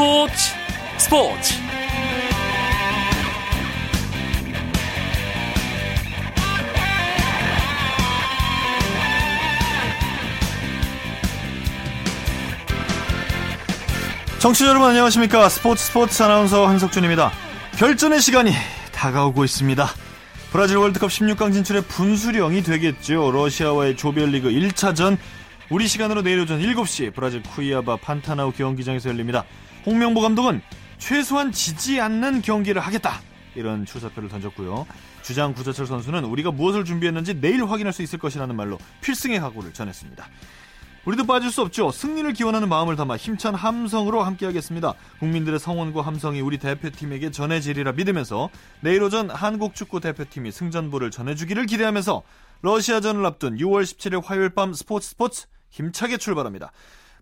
스포츠 스포츠. 청취자 여러분 안녕하십니까? 스포츠 스포츠 아나운서 한석준입니다. 결전의 시간이 다가오고 있습니다. 브라질 월드컵 16강 진출의 분수령이 되겠죠 러시아와의 조별리그 1차전 우리 시간으로 내일 오전 7시 브라질 쿠이아바 판타나우 경기장에서 열립니다 홍명보 감독은 최소한 지지 않는 경기를 하겠다 이런 출사표를 던졌고요 주장 구자철 선수는 우리가 무엇을 준비했는지 내일 확인할 수 있을 것이라는 말로 필승의 각오를 전했습니다 우리도 빠질 수 없죠. 승리를 기원하는 마음을 담아 힘찬 함성으로 함께하겠습니다. 국민들의 성원과 함성이 우리 대표팀에게 전해지리라 믿으면서 내일 오전 한국 축구 대표팀이 승전부를 전해주기를 기대하면서 러시아전을 앞둔 6월 17일 화요일 밤 스포츠 스포츠 힘차게 출발합니다.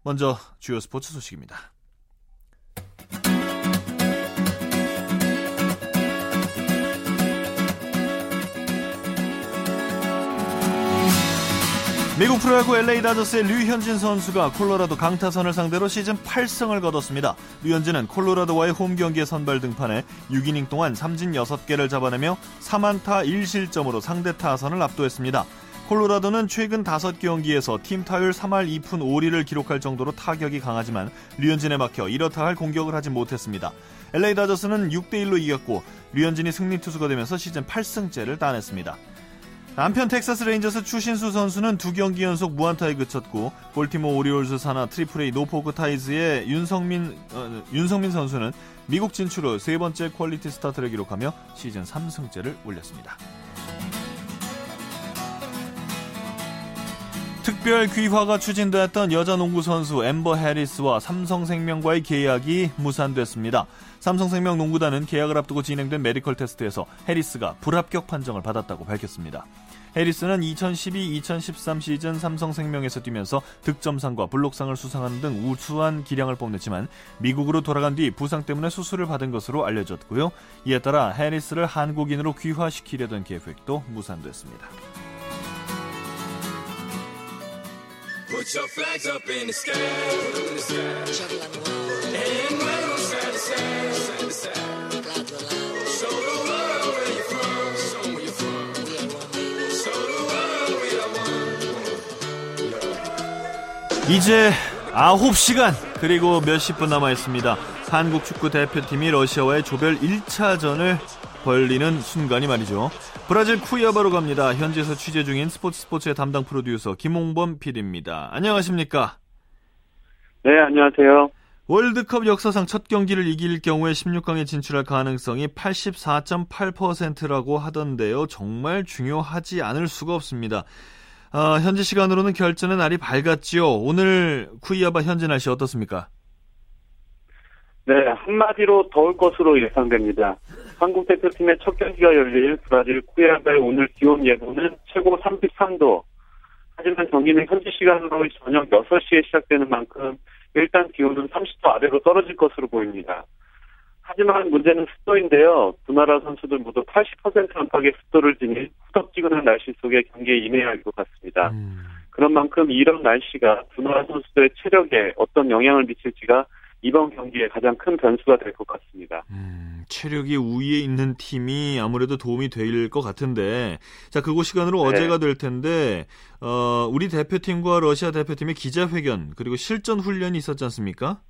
먼저 주요 스포츠 소식입니다. 미국 프로야구 LA 다저스의 류현진 선수가 콜로라도 강타선을 상대로 시즌 8승을 거뒀습니다. 류현진은 콜로라도와의 홈 경기에 선발 등판해 6이닝 동안 삼진 6개를 잡아내며 3안타 1실점으로 상대 타선을 압도했습니다. 콜로라도는 최근 5경기에서 팀 타율 3할 2푼 5리를 기록할 정도로 타격이 강하지만 류현진에 막혀 이렇다 할 공격을 하지 못했습니다. LA 다저스는 6대 1로 이겼고 류현진이 승리 투수가 되면서 시즌 8승째를 따냈습니다. 한편 텍사스 레인저스 추신수 선수는 두 경기 연속 무안타에 그쳤고 볼티모 오리올스 산하 Triple A 노포크 타이즈의 윤석민 어, 윤석민 선수는 미국 진출 후 세 번째 퀄리티 스타트를 기록하며 시즌 3승째를 올렸습니다. 특별 귀화가 추진되었던 여자 농구 선수 엠버 해리스와 삼성생명과의 계약이 무산됐습니다. 삼성생명 농구단은 계약을 앞두고 진행된 메디컬 테스트에서 해리스가 불합격 판정을 받았다고 밝혔습니다. 해리스는 2012-2013 시즌 삼성생명에서 뛰면서 득점상과 블록상을 수상하는 등 우수한 기량을 뽐냈지만 미국으로 돌아간 뒤 부상 때문에 수술을 받은 것으로 알려졌고요. 이에 따라 해리스를 한국인으로 귀화시키려던 계획도 무산됐습니다. Put your flags up in the sky, in the sky. 이제 9시간 그리고 몇십 분 남아 있습니다. 한국 축구 대표팀이 러시아와의 조별 1차전을 벌리는 순간이 말이죠. 브라질 쿠이아바로 갑니다. 현지에서 취재 중인 스포츠 스포츠의 담당 프로듀서 김홍범 PD입니다. 안녕하십니까? 네, 안녕하세요. 월드컵 역사상 첫 경기를 이길 경우에 16강에 진출할 가능성이 84.8%라고 하던데요. 정말 중요하지 않을 수가 없습니다. 어, 현지 시간으로는 결전의 날이 밝았지요. 오늘 쿠이아바 현지 날씨 어떻습니까? 네, 한마디로 더울 것으로 예상됩니다. 한국 대표팀의 첫 경기가 열릴 브라질 쿠이아바의 오늘 기온 예보는 최고 33도. 하지만 경기는 현지 시간으로 저녁 6시에 시작되는 만큼 일단 기온은 30도 아래로 떨어질 것으로 보입니다. 하지만 문제는 습도인데요. 두 나라 선수들 모두 80% 안팎의 습도를 지닌 후덥지근한 날씨 속에 경기에 임해야 할 것 같습니다. 음. 그런 만큼 이런 날씨가 두 나라 선수들의 체력에 어떤 영향을 미칠지가 이번 경기에 가장 큰 변수가 될 것 같습니다. 음, 체력이 우위에 있는 팀이 아무래도 도움이 될 것 같은데, 자, 그곳 시간으로 네. 어제가 될 텐데, 어, 우리 대표팀과 러시아 대표팀의 기자회견, 그리고 실전 훈련이 있었지 않습니까?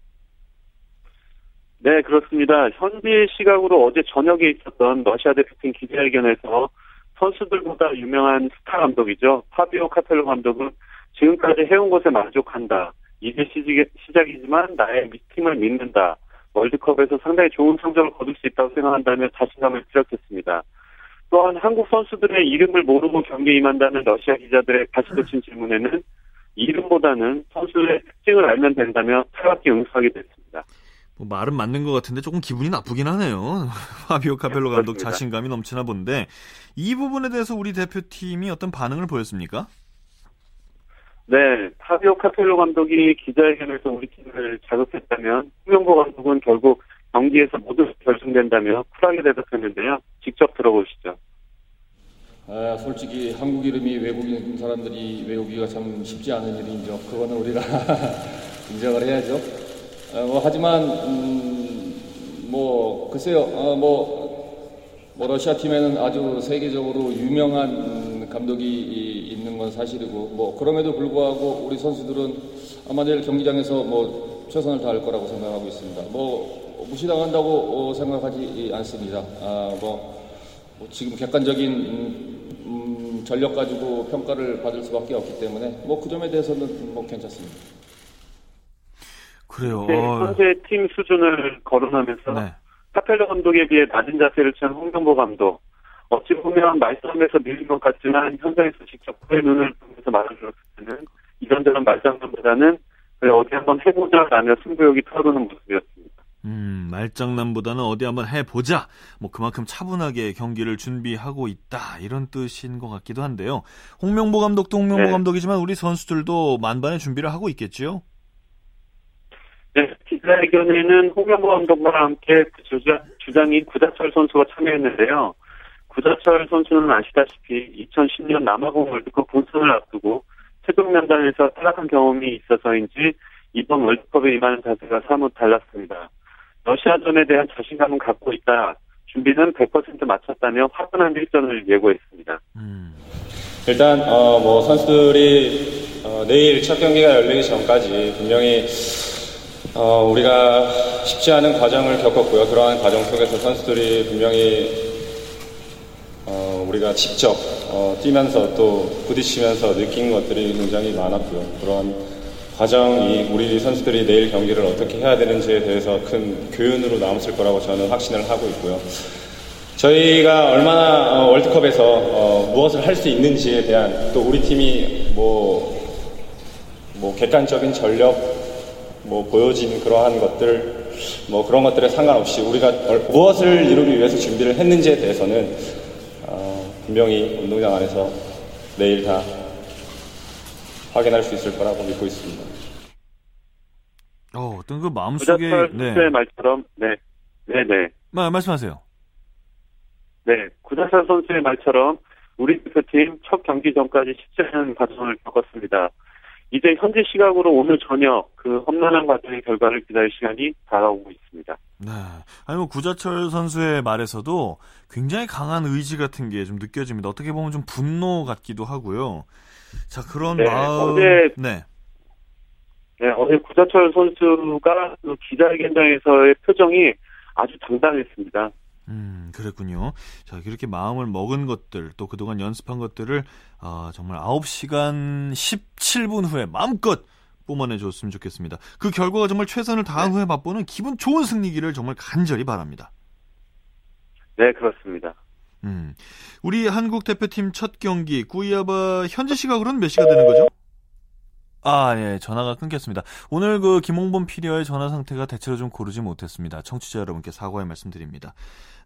네, 그렇습니다. 현지 시각으로 어제 저녁에 있었던 러시아 대표팀 기자회견에서 선수들보다 유명한 스타 감독이죠. 파비오 카펠로 감독은 지금까지 해온 것에 만족한다. 이제 시작이지만 나의 팀을 믿는다. 월드컵에서 상당히 좋은 성적을 거둘 수 있다고 생각한다며 자신감을 피력했습니다. 또한 한국 선수들의 이름을 모르고 경기에 임한다는 러시아 기자들의 가시도친 질문에는 이름보다는 선수의 특징을 알면 된다며 차갑게 응수하게 됐습니다. 뭐 말은 맞는 것 같은데 조금 기분이 나쁘긴 하네요. 파비오 카펠로 감독 그렇습니다. 자신감이 넘치나 본데 이 부분에 대해서 우리 대표팀이 어떤 반응을 보였습니까? 네, 파비오 카펠로 감독이 기자회견에서 우리 팀을 자극했다면 홍명보 감독은 결국 경기에서 모두 결승된다며 쿨하게 대답했는데요. 직접 들어보시죠. 아, 솔직히 한국 이름이 외국인 사람들이 외우기가 참 쉽지 않은 일이죠. 그거는 우리가 인정을 해야죠. 어, 뭐 하지만 음, 뭐 글쎄요, 어, 뭐, 뭐 러시아 팀에는 아주 세계적으로 유명한 음, 감독이 있는 건 사실이고 뭐 그럼에도 불구하고 우리 선수들은 아마 내일 경기장에서 뭐 최선을 다할 거라고 생각하고 있습니다. 뭐 무시당한다고 생각하지 않습니다. 아, 뭐, 뭐 지금 객관적인 음, 음, 전력 가지고 평가를 받을 수밖에 없기 때문에 뭐 그 점에 대해서는 뭐 괜찮습니다. 그래요. 네, 현재 팀 수준을 거론하면서 네. 카펠러 감독에 비해 낮은 자세를 취한 홍명보 감독. 어찌 보면 말싸움에서 밀린 것 같지만 현장에서 직접 그의 눈을 보면서 말해줬을 때는 이런저런 말장난보다는 그래 어디 한번 해보자라며 승부욕이 터오르는 모습이었습니다. 음, 말장난보다는 어디 한번 해보자. 뭐 그만큼 차분하게 경기를 준비하고 있다. 이런 뜻인 것 같기도 한데요. 홍명보 감독도 홍명보 네. 감독이지만 우리 선수들도 만반의 준비를 하고 있겠지요? 네, 기자회견에는 홍명보 감독과 함께 그 주자, 주장인 구자철 선수가 참여했는데요. 구자철 선수는 아시다시피 2010년 남아공 월드컵 본선을 앞두고 최종 면단에서 탈락한 경험이 있어서인지 이번 월드컵에 임하는 자세가 사뭇 달랐습니다. 러시아전에 대한 자신감은 갖고 있다. 준비는 100% 마쳤다며 화끈한 일전을 예고했습니다. 음, 일단 어, 뭐 선수들이 어, 내일 첫 경기가 열리기 전까지 분명히 어, 우리가 쉽지 않은 과정을 겪었고요. 그러한 과정 속에서 선수들이 분명히 어, 우리가 직접 어, 뛰면서 또 부딪히면서 느낀 것들이 굉장히 많았고요. 그런 과정이 우리 선수들이 내일 경기를 어떻게 해야 되는지에 대해서 큰 교훈으로 남았을 거라고 저는 확신을 하고 있고요. 저희가 얼마나 어, 월드컵에서 어, 무엇을 할 수 있는지에 대한 또 우리 팀이 뭐, 뭐 객관적인 전력 뭐 보여진 그러한 것들 뭐 그런 것들에 상관없이 우리가 얼- 무엇을 이루기 위해서 준비를 했는지에 대해서는 어, 분명히 운동장 안에서 내일 다 확인할 수 있을 거라고 믿고 있습니다. 어, 어떤 그 마음속에, 구자철 네. 선수의 말처럼 네, 네, 네. 마, 말씀하세요. 네, 구자철 선수의 말처럼 우리 대표팀 첫 경기 전까지 쉽지 않은 과정을 겪었습니다. 이제 현재 시각으로 오늘 저녁 그 험난한 과정의 결과를 기다릴 시간이 다가오고 있습니다. 네. 아니, 뭐, 구자철 선수의 말에서도 굉장히 강한 의지 같은 게 좀 느껴집니다. 어떻게 보면 좀 분노 같기도 하고요. 자, 그런 네, 마음. 어제- 네. 네, 어제 구자철 선수가 그 기자회견장에서의 표정이 아주 당당했습니다. 음, 그랬군요. 자, 이렇게 마음을 먹은 것들, 또 그동안 연습한 것들을, 아, 정말 9시간 17분 후에 마음껏 뿜어내줬으면 좋겠습니다. 그 결과가 정말 최선을 다한 후에 맛보는 기분 좋은 승리기를 정말 간절히 바랍니다. 네, 그렇습니다. 음, 우리 한국 대표팀 첫 경기, 꾸이아바 현지 시각으로는 몇 시가 되는 거죠? 아, 예, 전화가 끊겼습니다. 오늘 그 김홍범 PD와의 전화 상태가 대체로 좀 고르지 못했습니다. 청취자 여러분께 사과의 말씀드립니다.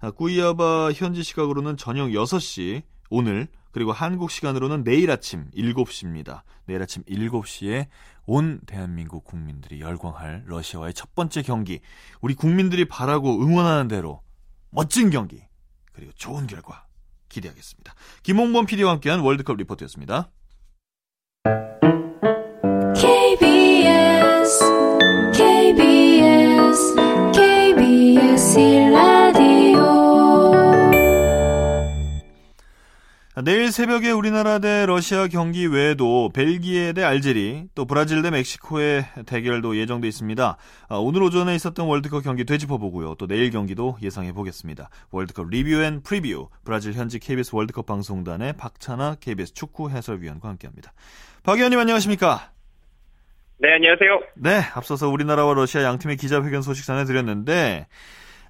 아, 꾸이아바 현지 시각으로는 저녁 6시, 오늘, 그리고 한국 시간으로는 내일 아침 7시입니다. 내일 아침 7시에 온 대한민국 국민들이 열광할 러시아와의 첫 번째 경기, 우리 국민들이 바라고 응원하는 대로 멋진 경기, 그리고 좋은 결과 기대하겠습니다. 김홍범 PD와 함께한 월드컵 리포트였습니다. 내일 새벽에 우리나라 대 러시아 경기 외에도 벨기에 대 알제리, 또 브라질 대 멕시코의 대결도 예정돼 있습니다. 아, 오늘 오전에 있었던 월드컵 경기 되짚어보고요. 또 내일 경기도 예상해 보겠습니다. 월드컵 Review and Preview, 브라질 현지 KBS 월드컵 방송단의 박찬하 KBS 축구 해설위원과 함께합니다. 박 위원님 안녕하십니까? 네, 안녕하세요. 네, 앞서서 우리나라와 러시아 양팀의 기자회견 소식 전해드렸는데,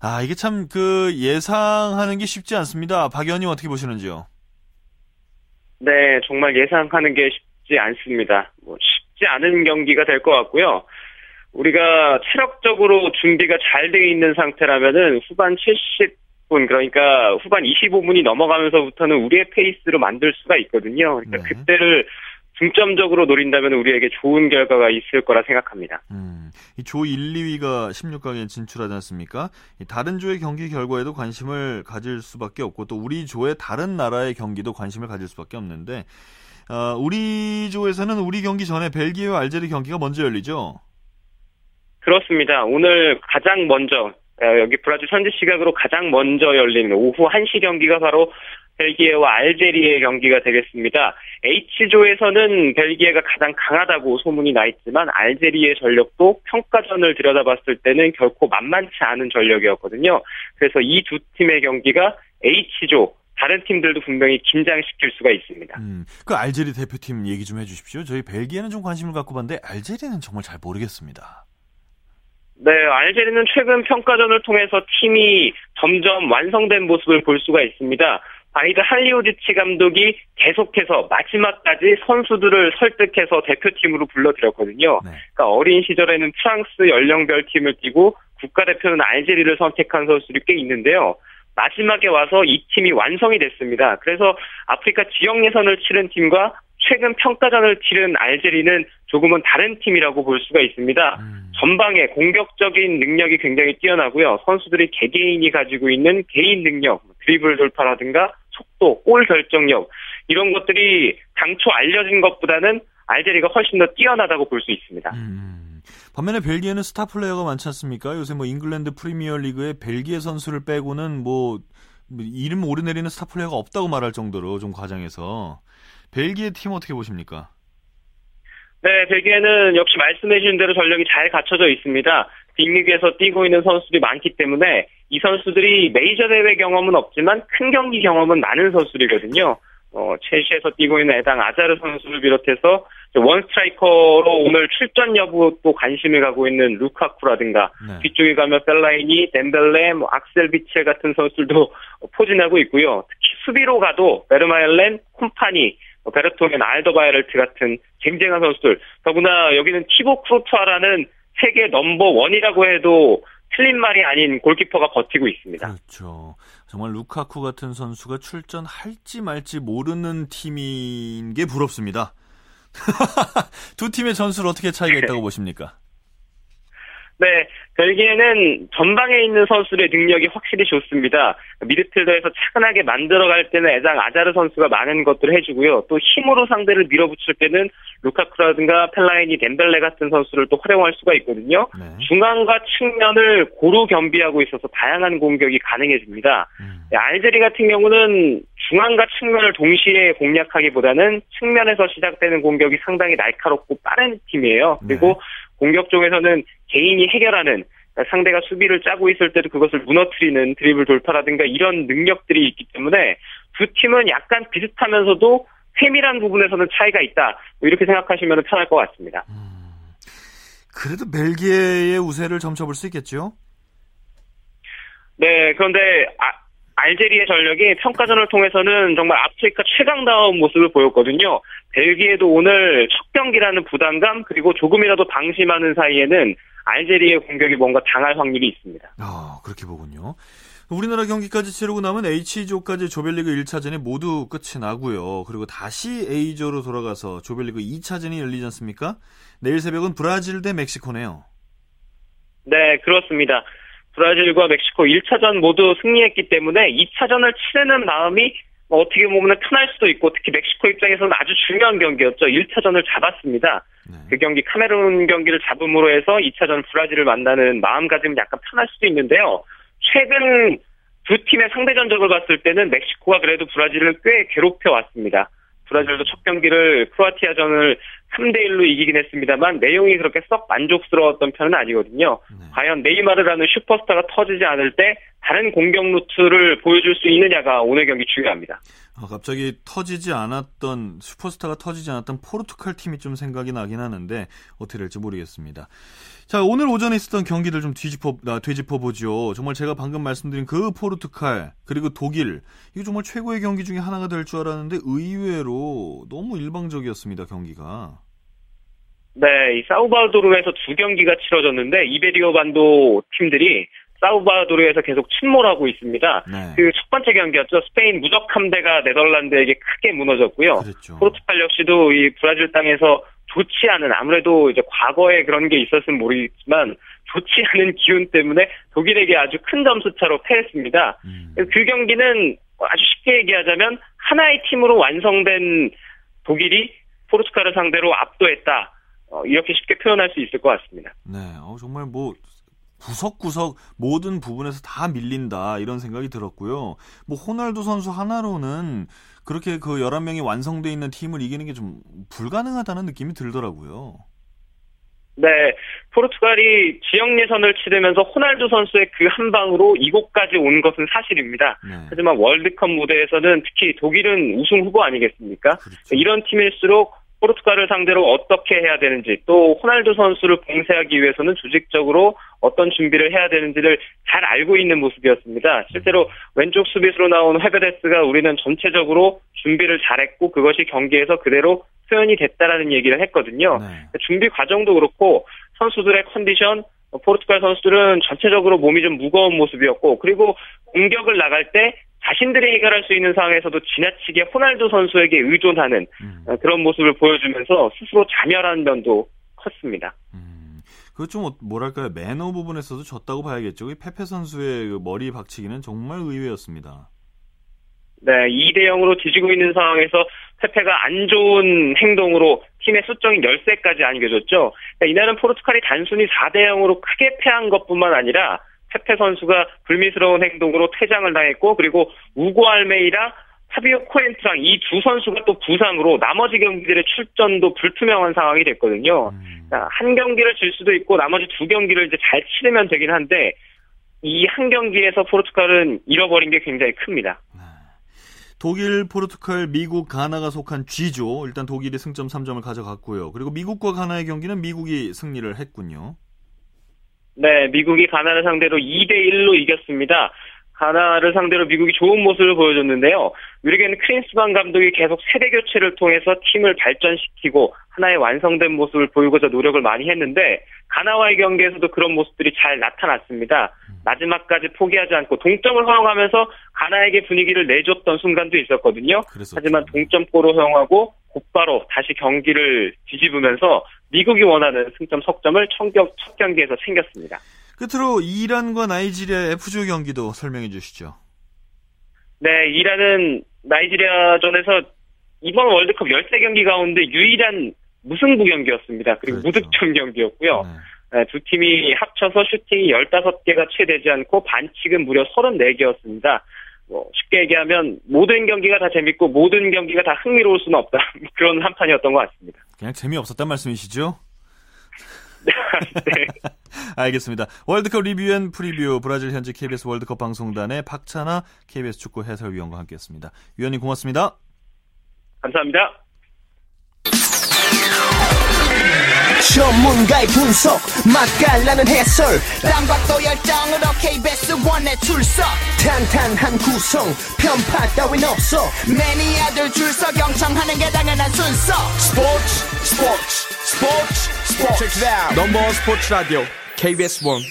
아, 이게 참 그 예상하는 게 쉽지 않습니다. 박 위원님 어떻게 보시는지요? 네, 정말 예상하는 게 쉽지 않습니다. 뭐 쉽지 않은 경기가 될 것 같고요. 우리가 체력적으로 준비가 잘 돼 있는 상태라면은 후반 70분 그러니까 후반 25분이 넘어가면서부터는 우리의 페이스로 만들 수가 있거든요. 그러니까 네. 그때를 중점적으로 노린다면 우리에게 좋은 결과가 있을 거라 생각합니다. 음, 이조 1, 2위가 16강에 진출하지 않습니까? 이 다른 조의 경기 결과에도 관심을 가질 수밖에 없고 또 우리 조의 다른 나라의 경기도 관심을 가질 수밖에 없는데 어, 우리 조에서는 우리 경기 전에 벨기에와 알제리 경기가 먼저 열리죠. 그렇습니다. 오늘 가장 먼저 어, 여기 브라질 현지 시각으로 가장 먼저 열리는 오후 1시 경기가 바로 벨기에와 알제리의 경기가 되겠습니다. H조에서는 벨기에가 가장 강하다고 소문이 나 있지만 알제리의 전력도 평가전을 들여다봤을 때는 결코 만만치 않은 전력이었거든요. 그래서 이 두 팀의 경기가 H조 다른 팀들도 분명히 긴장시킬 수가 있습니다. 음, 그 알제리 대표팀 얘기 좀 해주십시오. 저희 벨기에는 좀 관심을 갖고 봤는데 알제리는 정말 잘 모르겠습니다. 네, 알제리는 최근 평가전을 통해서 팀이 점점 완성된 모습을 볼 수가 있습니다. 바히드 할릴호지치 감독이 계속해서 마지막까지 선수들을 설득해서 대표팀으로 불러들였거든요. 네. 그러니까 어린 시절에는 프랑스 연령별 팀을 뛰고 국가대표는 알제리를 선택한 선수들이 꽤 있는데요. 마지막에 와서 이 팀이 완성이 됐습니다. 그래서 아프리카 지역 예선을 치른 팀과 최근 평가전을 치른 알제리는 조금은 다른 팀이라고 볼 수가 있습니다. 음, 전방에 공격적인 능력이 굉장히 뛰어나고요. 선수들이 개개인이 가지고 있는 개인 능력, 드리블 돌파라든가 속도, 골 결정력 이런 것들이 당초 알려진 것보다는 알제리가 훨씬 더 뛰어나다고 볼 수 있습니다. 음. 반면에 벨기에는 스타 플레이어가 많지 않습니까? 요새 뭐 잉글랜드 프리미어 리그에 벨기에 선수를 빼고는 뭐, 뭐 이름 오르내리는 스타 플레이어가 없다고 말할 정도로 좀 과장해서 벨기에 팀 어떻게 보십니까? 네, 벨기에는 역시 말씀해주신 대로 전력이 잘 갖춰져 있습니다. 빅리그에서 뛰고 있는 선수들이 많기 때문에 이 선수들이 메이저 대회 경험은 없지만 큰 경기 경험은 많은 선수들이거든요. 어, 첼시에서 뛰고 있는 에당 아자르 선수를 비롯해서 one 스트라이커로 오늘 출전 여부도 관심을 가고 있는 루카쿠라든가 네. 뒤쪽에 가면 펠라이니, 뎀벨레, 뭐 악셀 비첼 같은 선수들도 포진하고 있고요. 특히 수비로 가도 베르마엘렌, 콤파니, 뭐 베르토겐, 알더바이럴트 같은 쟁쟁한 선수들. 더구나 여기는 티보 크루투아라는 세계 넘버 원이라고 해도 틀린 말이 아닌 골키퍼가 버티고 있습니다. 그렇죠. 정말 루카쿠 같은 선수가 출전할지 말지 모르는 팀인 게 부럽습니다. 두 팀의 전술 어떻게 차이가 있다고 보십니까? 네, 벨기에는 전방에 있는 선수들의 능력이 확실히 좋습니다. 미드필더에서 차근하게 만들어갈 때는 애장 아자르 선수가 많은 것들을 해주고요. 또 힘으로 상대를 밀어붙일 때는 루카쿠라든가 펠라인이 덴벨레 같은 선수를 또 활용할 수가 있거든요. 네. 중앙과 측면을 고루 겸비하고 있어서 다양한 공격이 가능해집니다. 음. 네, 알제리 같은 경우는 중앙과 측면을 동시에 공략하기보다는 측면에서 시작되는 공격이 상당히 날카롭고 빠른 팀이에요. 그리고 공격 쪽에서는 개인이 해결하는 그러니까 상대가 수비를 짜고 있을 때도 그것을 무너뜨리는 드리블 돌파라든가 이런 능력들이 있기 때문에 두 팀은 약간 비슷하면서도 세밀한 부분에서는 차이가 있다. 뭐 이렇게 생각하시면 편할 것 같습니다. 그래도 벨기에의 우세를 점쳐볼 수 있겠죠? 네, 그런데 아, 알제리의 전력이 평가전을 통해서는 정말 아프리카 최강다운 모습을 보였거든요. 벨기에도 오늘 첫 경기라는 부담감 그리고 조금이라도 방심하는 사이에는 알제리의 공격이 뭔가 당할 확률이 있습니다. 아, 그렇게 보군요. 우리나라 경기까지 치르고 나면 H조까지 조별리그 1차전이 모두 끝이 나고요. 그리고 다시 A조로 돌아가서 조별리그 2차전이 열리지 않습니까? 내일 새벽은 브라질 대 멕시코네요. 네, 그렇습니다. 브라질과 멕시코 1차전 모두 승리했기 때문에 2차전을 치르는 마음이 뭐 어떻게 보면 편할 수도 있고 특히 멕시코 입장에서는 아주 중요한 경기였죠. 1차전을 잡았습니다. 네. 그 경기 카메룬 경기를 잡음으로 해서 2차전 브라질을 만나는 마음가짐이 약간 편할 수도 있는데요. 최근 두 팀의 상대 전적을 봤을 때는 멕시코가 그래도 브라질을 꽤 괴롭혀 왔습니다. 브라질도 첫 경기를 크로아티아전을 3대 1로 이기긴 했습니다만 내용이 그렇게 썩 만족스러웠던 편은 아니거든요. 네. 과연 네이마르라는 슈퍼스타가 터지지 않을 때 다른 공격 루트를 보여줄 수 있느냐가 오늘 경기 중요합니다. 아, 갑자기 터지지 않았던 슈퍼스타가 터지지 않았던 포르투갈 팀이 좀 생각이 나긴 하는데 어떻게 될지 모르겠습니다. 자 오늘 오전에 있었던 경기들 좀 뒤집어 아, 되짚어 보죠. 정말 제가 방금 말씀드린 그 포르투갈 그리고 독일 이거 정말 최고의 경기 중에 하나가 될 줄 알았는데 의외로 너무 일방적이었습니다 경기가. 네, 이 사우바도르에서 두 경기가 치러졌는데 이베리오 반도 팀들이 사우바도르에서 계속 침몰하고 있습니다. 네. 그첫 번째 경기였죠. 스페인 무적 함대가 네덜란드에게 크게 무너졌고요. 그랬죠. 포르투갈 역시도 이 브라질 땅에서 좋지 않은 아무래도 이제 과거에 그런 게 있었으면 모르겠지만 좋지 않은 기운 때문에 독일에게 아주 큰 점수 차로 패했습니다. 음. 그 경기는 아주 쉽게 얘기하자면 하나의 팀으로 완성된 독일이 포르투갈을 상대로 압도했다. 어, 이렇게 쉽게 표현할 수 있을 것 같습니다. 네, 어, 정말 뭐 구석구석 모든 부분에서 다 밀린다 이런 생각이 들었고요. 뭐 호날두 선수 하나로는 그렇게 그 11명이 완성돼 있는 팀을 이기는 게 좀 불가능하다는 느낌이 들더라고요. 네, 포르투갈이 지역 예선을 치르면서 호날두 선수의 그 한 방으로 이곳까지 온 것은 사실입니다. 네. 하지만 월드컵 무대에서는 특히 독일은 우승 후보 아니겠습니까? 그렇죠. 이런 팀일수록 포르투갈을 상대로 어떻게 해야 되는지 또 호날두 선수를 봉쇄하기 위해서는 조직적으로 어떤 준비를 해야 되는지를 잘 알고 있는 모습이었습니다. 실제로 왼쪽 수비수로 나온 헤베데스가 우리는 전체적으로 준비를 잘했고 그것이 경기에서 그대로 표현이 됐다라는 얘기를 했거든요. 네. 준비 과정도 그렇고 선수들의 컨디션 어, 포르투갈 선수들은 전체적으로 몸이 좀 무거운 모습이었고 그리고 공격을 나갈 때 자신들이 해결할 수 있는 상황에서도 지나치게 호날두 선수에게 의존하는 음, 어, 그런 모습을 보여주면서 스스로 자멸한 면도 컸습니다. 음. 그 좀 뭐랄까요 매너 부분에서도 졌다고 봐야겠죠. 이 페페 선수의 그 머리 박치기는 정말 의외였습니다. 네, 2대 0으로 뒤지고 있는 상황에서 페페가 안 좋은 행동으로 팀의 수적인 열세까지 안겨줬죠. 그러니까 이날은 포르투갈이 단순히 4대 0으로 크게 패한 것뿐만 아니라 페페 선수가 불미스러운 행동으로 퇴장을 당했고 그리고 우고 알메이다 파비오 코엔트랑 이 두 선수가 또 부상으로 나머지 경기들의 출전도 불투명한 상황이 됐거든요. 음, 자, 한 경기를 질 수도 있고 나머지 두 경기를 이제 잘 치르면 되긴 한데 이 한 경기에서 포르투갈은 잃어버린 게 굉장히 큽니다. 독일, 포르투갈, 미국, 가나가 속한 G조. 일단 독일이 승점 3점을 가져갔고요. 그리고 미국과 가나의 경기는 미국이 승리를 했군요. 네, 미국이 가나를 상대로 2대 1로 이겼습니다. 가나를 상대로 미국이 좋은 모습을 보여줬는데요. 유리겐 크린스만 감독이 계속 세대 교체를 통해서 팀을 발전시키고 하나의 완성된 모습을 보이고자 노력을 많이 했는데 가나와의 경기에서도 그런 모습들이 잘 나타났습니다. 마지막까지 포기하지 않고 동점을 허용하면서 가나에게 분위기를 내줬던 순간도 있었거든요. 하지만 동점골을 허용하고 곧바로 다시 경기를 뒤집으면서 미국이 원하는 승점 석점을 청격, 첫 경기에서 챙겼습니다. 끝으로 이란과 나이지리아 F조 경기도 설명해 주시죠. 네, 이란은 나이지리아전에서 이번 월드컵 13경기 가운데 유일한 무승부 경기였습니다. 그리고 그렇죠. 무득점 경기였고요. 네. 네, 두 팀이 합쳐서 슈팅이 15개가 채 되지 않고 반칙은 무려 34개였습니다. 뭐 쉽게 얘기하면 모든 경기가 다 재밌고 모든 경기가 다 흥미로울 수는 없다. 그런 한 판이었던 것 같습니다. 그냥 재미없었단 말씀이시죠? 네. 알겠습니다. 월드컵 review and preview 브라질 현지 KBS 월드컵 방송단의 박찬하 KBS 축구 해설위원과 함께했습니다. 위원님 고맙습니다. 감사합니다. 전문가의 분석 맛깔나는 해설 또 열정으로 KBS 원에 출석 탄탄한 구성 편파 따윈 없어 매니아들 줄서 경청하는 게 당연한 순서 스포츠 스포츠 스포츠 스포츠 넘버원 스포츠 라디오 KBS 원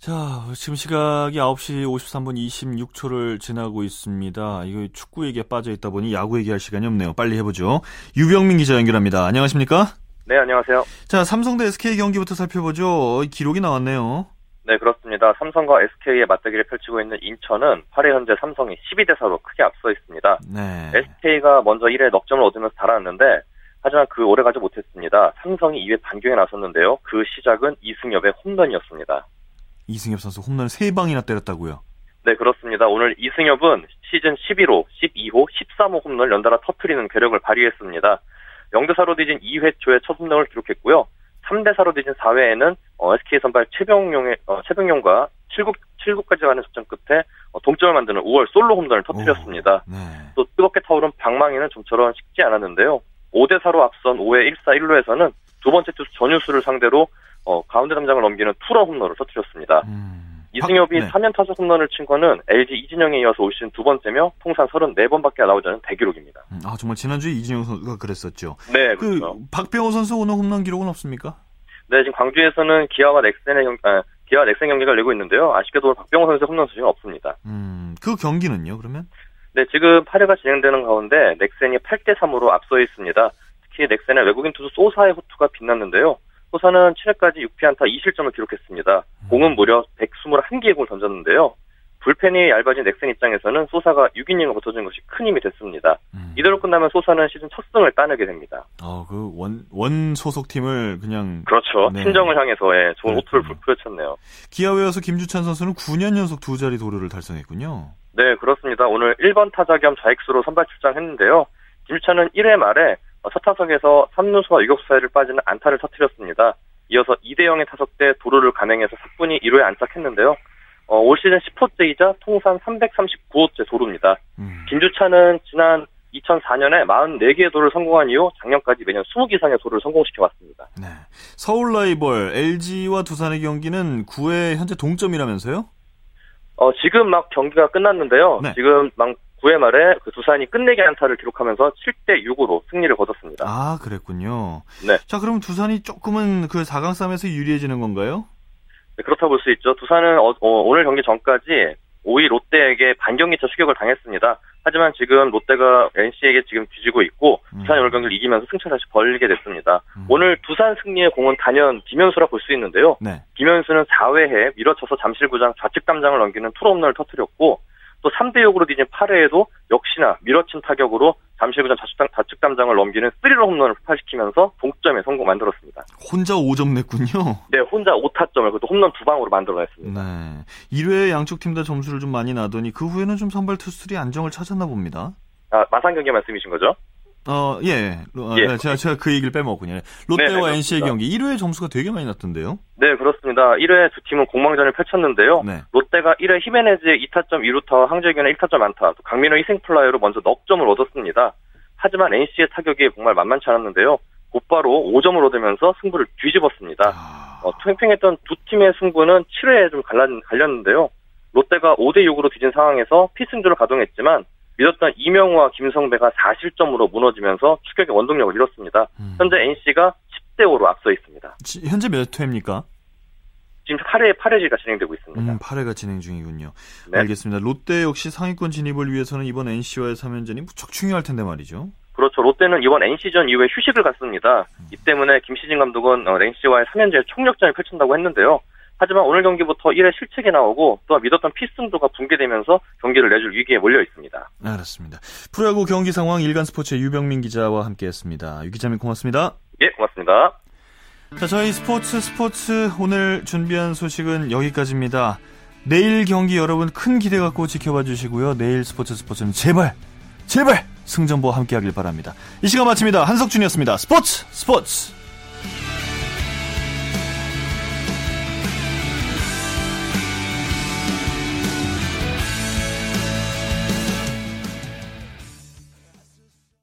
자, 지금 시각이 9시 53분 26초를 지나고 있습니다. 이거 축구 얘기에 빠져 있다 보니 야구 얘기할 시간이 없네요. 빨리 해보죠. 유병민 기자 연결합니다. 안녕하십니까? 네, 안녕하세요. 자, 삼성 대 SK 경기부터 살펴보죠. 기록이 나왔네요. 네, 그렇습니다. 삼성과 SK의 맞대기를 펼치고 있는 인천은 8회 현재 삼성이 12대 4로 크게 앞서 있습니다. 네. SK가 먼저 1회 넉점을 얻으면서 달았는데 하지만 그 오래 가지 못했습니다. 삼성이 2회 반격에 나섰는데요. 그 시작은 이승엽의 홈런이었습니다. 이승엽 선수 홈런 3방이나 때렸다고요. 네, 그렇습니다. 오늘 이승엽은 시즌 11호, 12호, 13호 홈런을 연달아 터트리는 괴력을 발휘했습니다. 0대 4로 뒤진 2회 초에 첫 홈런을 기록했고요. 3대 4로 뒤진 4회에는 SK 선발 최병용의, 어, 최병용과 7구, 7구까지 가는 접전 끝에 어, 동점을 만드는 5월 솔로 홈런을 터뜨렸습니다. 네. 또 뜨겁게 타오른 방망이는 좀처럼 식지 않았는데요. 5대 4로 앞선 5회 1사 1루에서는 두 번째 투수 전유수를 상대로 어, 가운데 담장을 넘기는 투런 홈런을 터뜨렸습니다. 음. 이승엽이 네. 3년 타석 홈런을 친 거는 LG 이진영에 이어서 올 시즌 두 번째며 통산 34번밖에 나오지 않은 대기록입니다. 음, 아, 정말 지난주에 이진영 선수가 그랬었죠. 네, 그, 그렇죠. 박병호 선수 오늘 홈런 기록은 없습니까? 네, 지금 광주에서는 기아와 넥센의 경, 아, 기아와 넥센 경기가 열리고 있는데요. 아쉽게도 박병호 선수의 홈런 수준이 없습니다. 음, 그 경기는요, 그러면? 네, 지금 8회가 진행되는 가운데 넥센이 8대 3으로 앞서 있습니다. 특히 넥센의 외국인 투수 소사의 호투가 빛났는데요. 소사는 7회까지 6피안타 2실점을 기록했습니다. 공은 무려 121개의 공을 던졌는데요. 불펜이 얇아진 넥센 입장에서는 소사가 6이닝을 버텨준 것이 큰 힘이 됐습니다. 음. 이대로 끝나면 소사는 시즌 첫 승을 따내게 됩니다. 어, 그 원, 원 소속팀을 그냥 그렇죠. 네. 팀정을 향해서 예, 좋은 그렇군요. 호투를 펼쳤네요. 기아에 와서 김주찬 선수는 9년 연속 두 자리 도루를 달성했군요. 네, 그렇습니다. 오늘 1번 타자 겸 좌익수로 선발 출장했는데요. 김주찬은 1회 말에 어, 첫 타석에서 3루수와 유격수 사이를 빠지는 안타를 터뜨렸습니다. 이어서 2대 0의 타석 때 도루를 감행해서 4분이 1루에 안착했는데요. 어, 올 시즌 10호째이자 통산 339호째 도루입니다. 음. 김주찬은 지난 2004년에 44개의 도루를 성공한 이후 작년까지 매년 20개 이상의 도루를 성공시켜 왔습니다. 네. 서울 라이벌 LG와 두산의 경기는 9회 현재 동점이라면서요? 어, 지금 막 경기가 끝났는데요. 네. 지금 막 9회 말에 그 두산이 끝내기 안타를 기록하면서 7대 6으로 승리를 거뒀습니다. 아, 그랬군요. 네. 자, 그럼 두산이 조금은 그 4강 싸움에서 유리해지는 건가요? 네, 그렇다 볼 수 있죠. 두산은 어, 어, 오늘 경기 전까지 5위 롯데에게 반경기차 추격을 당했습니다. 하지만 지금 롯데가 NC에게 지금 뒤지고 있고 음. 두산이 오늘 경기를 이기면서 승차를 다시 벌리게 됐습니다. 음. 오늘 두산 승리의 공은 단연 김현수라 볼 수 있는데요. 네. 김현수는 4회에 밀어쳐서 잠실구장 좌측 담장을 넘기는 투홈런을 터뜨렸고 또 3대 6으로 뒤진 8회에도 역시나 밀어친 타격으로 잠실구장 좌측, 담- 좌측 담장을 넘기는 3루 홈런을 폭발시키면서 동점에 성공 만들었습니다. 혼자 5점 냈군요. 네, 혼자 5타점을 그것도 홈런 두 방으로 만들어냈습니다. 네. 1회에 양쪽 팀 다 점수를 좀 많이 나더니 그 후에는 좀 선발 투수들이 안정을 찾았나 봅니다. 아, 마산 경기 말씀이신 거죠? 어, 예. 어, 예. 네, 제가, 제가 그 얘기를 빼먹었군요. 롯데와 네, 네, NC의. 경기 1회 점수가 되게 많이 났던데요. 네, 그렇습니다. 1회 두 팀은 공방전을 펼쳤는데요. 네. 롯데가 1회 히메네즈의 2타점 2루타와 황재균의 1타점 안타, 또 강민호 희생플라이로 먼저 넉 점을 얻었습니다. 하지만 NC의 타격이 정말 만만치 않았는데요. 곧바로 5점을 얻으면서 승부를 뒤집었습니다. 아, 어, 팽팽했던 두 팀의 승부는 7회에 좀 갈라, 갈렸는데요. 롯데가 5대6으로 뒤진 상황에서 피승주를 가동했지만 믿었던 이명우와 김성배가 4실점으로 무너지면서 추격의 원동력을 잃었습니다. 음. 현재 NC가 10대5로 앞서 있습니다. 지- 현재 몇 회입니까? 지금 8회, 8회지가 진행되고 있습니다. 음, 8회가 진행 중이군요. 네. 알겠습니다. 롯데 역시 상위권 진입을 위해서는 이번 NC와의 3연전이 무척 중요할 텐데 말이죠. 그렇죠. 롯데는 이번 NC전 이후에 휴식을 갔습니다. 이 때문에 김시진 감독은 어, NC와의 3연전에 총력전을 펼친다고 했는데요. 하지만 오늘 경기부터 1회 실책이 나오고 또한 믿었던 피승도가 붕괴되면서 경기를 내줄 위기에 몰려 있습니다. 알았습니다. 프로야구 경기 상황 일간 스포츠의 유병민 기자와 함께했습니다. 유 기자님 고맙습니다. 예, 고맙습니다. 자, 저희 스포츠 스포츠 오늘 준비한 소식은 여기까지입니다. 내일 경기 여러분 큰 기대 갖고 지켜봐 주시고요. 내일 스포츠 스포츠는 제발 제발 승전보와 함께 하길 바랍니다. 이 시간 마칩니다. 한석준이었습니다. 스포츠 스포츠.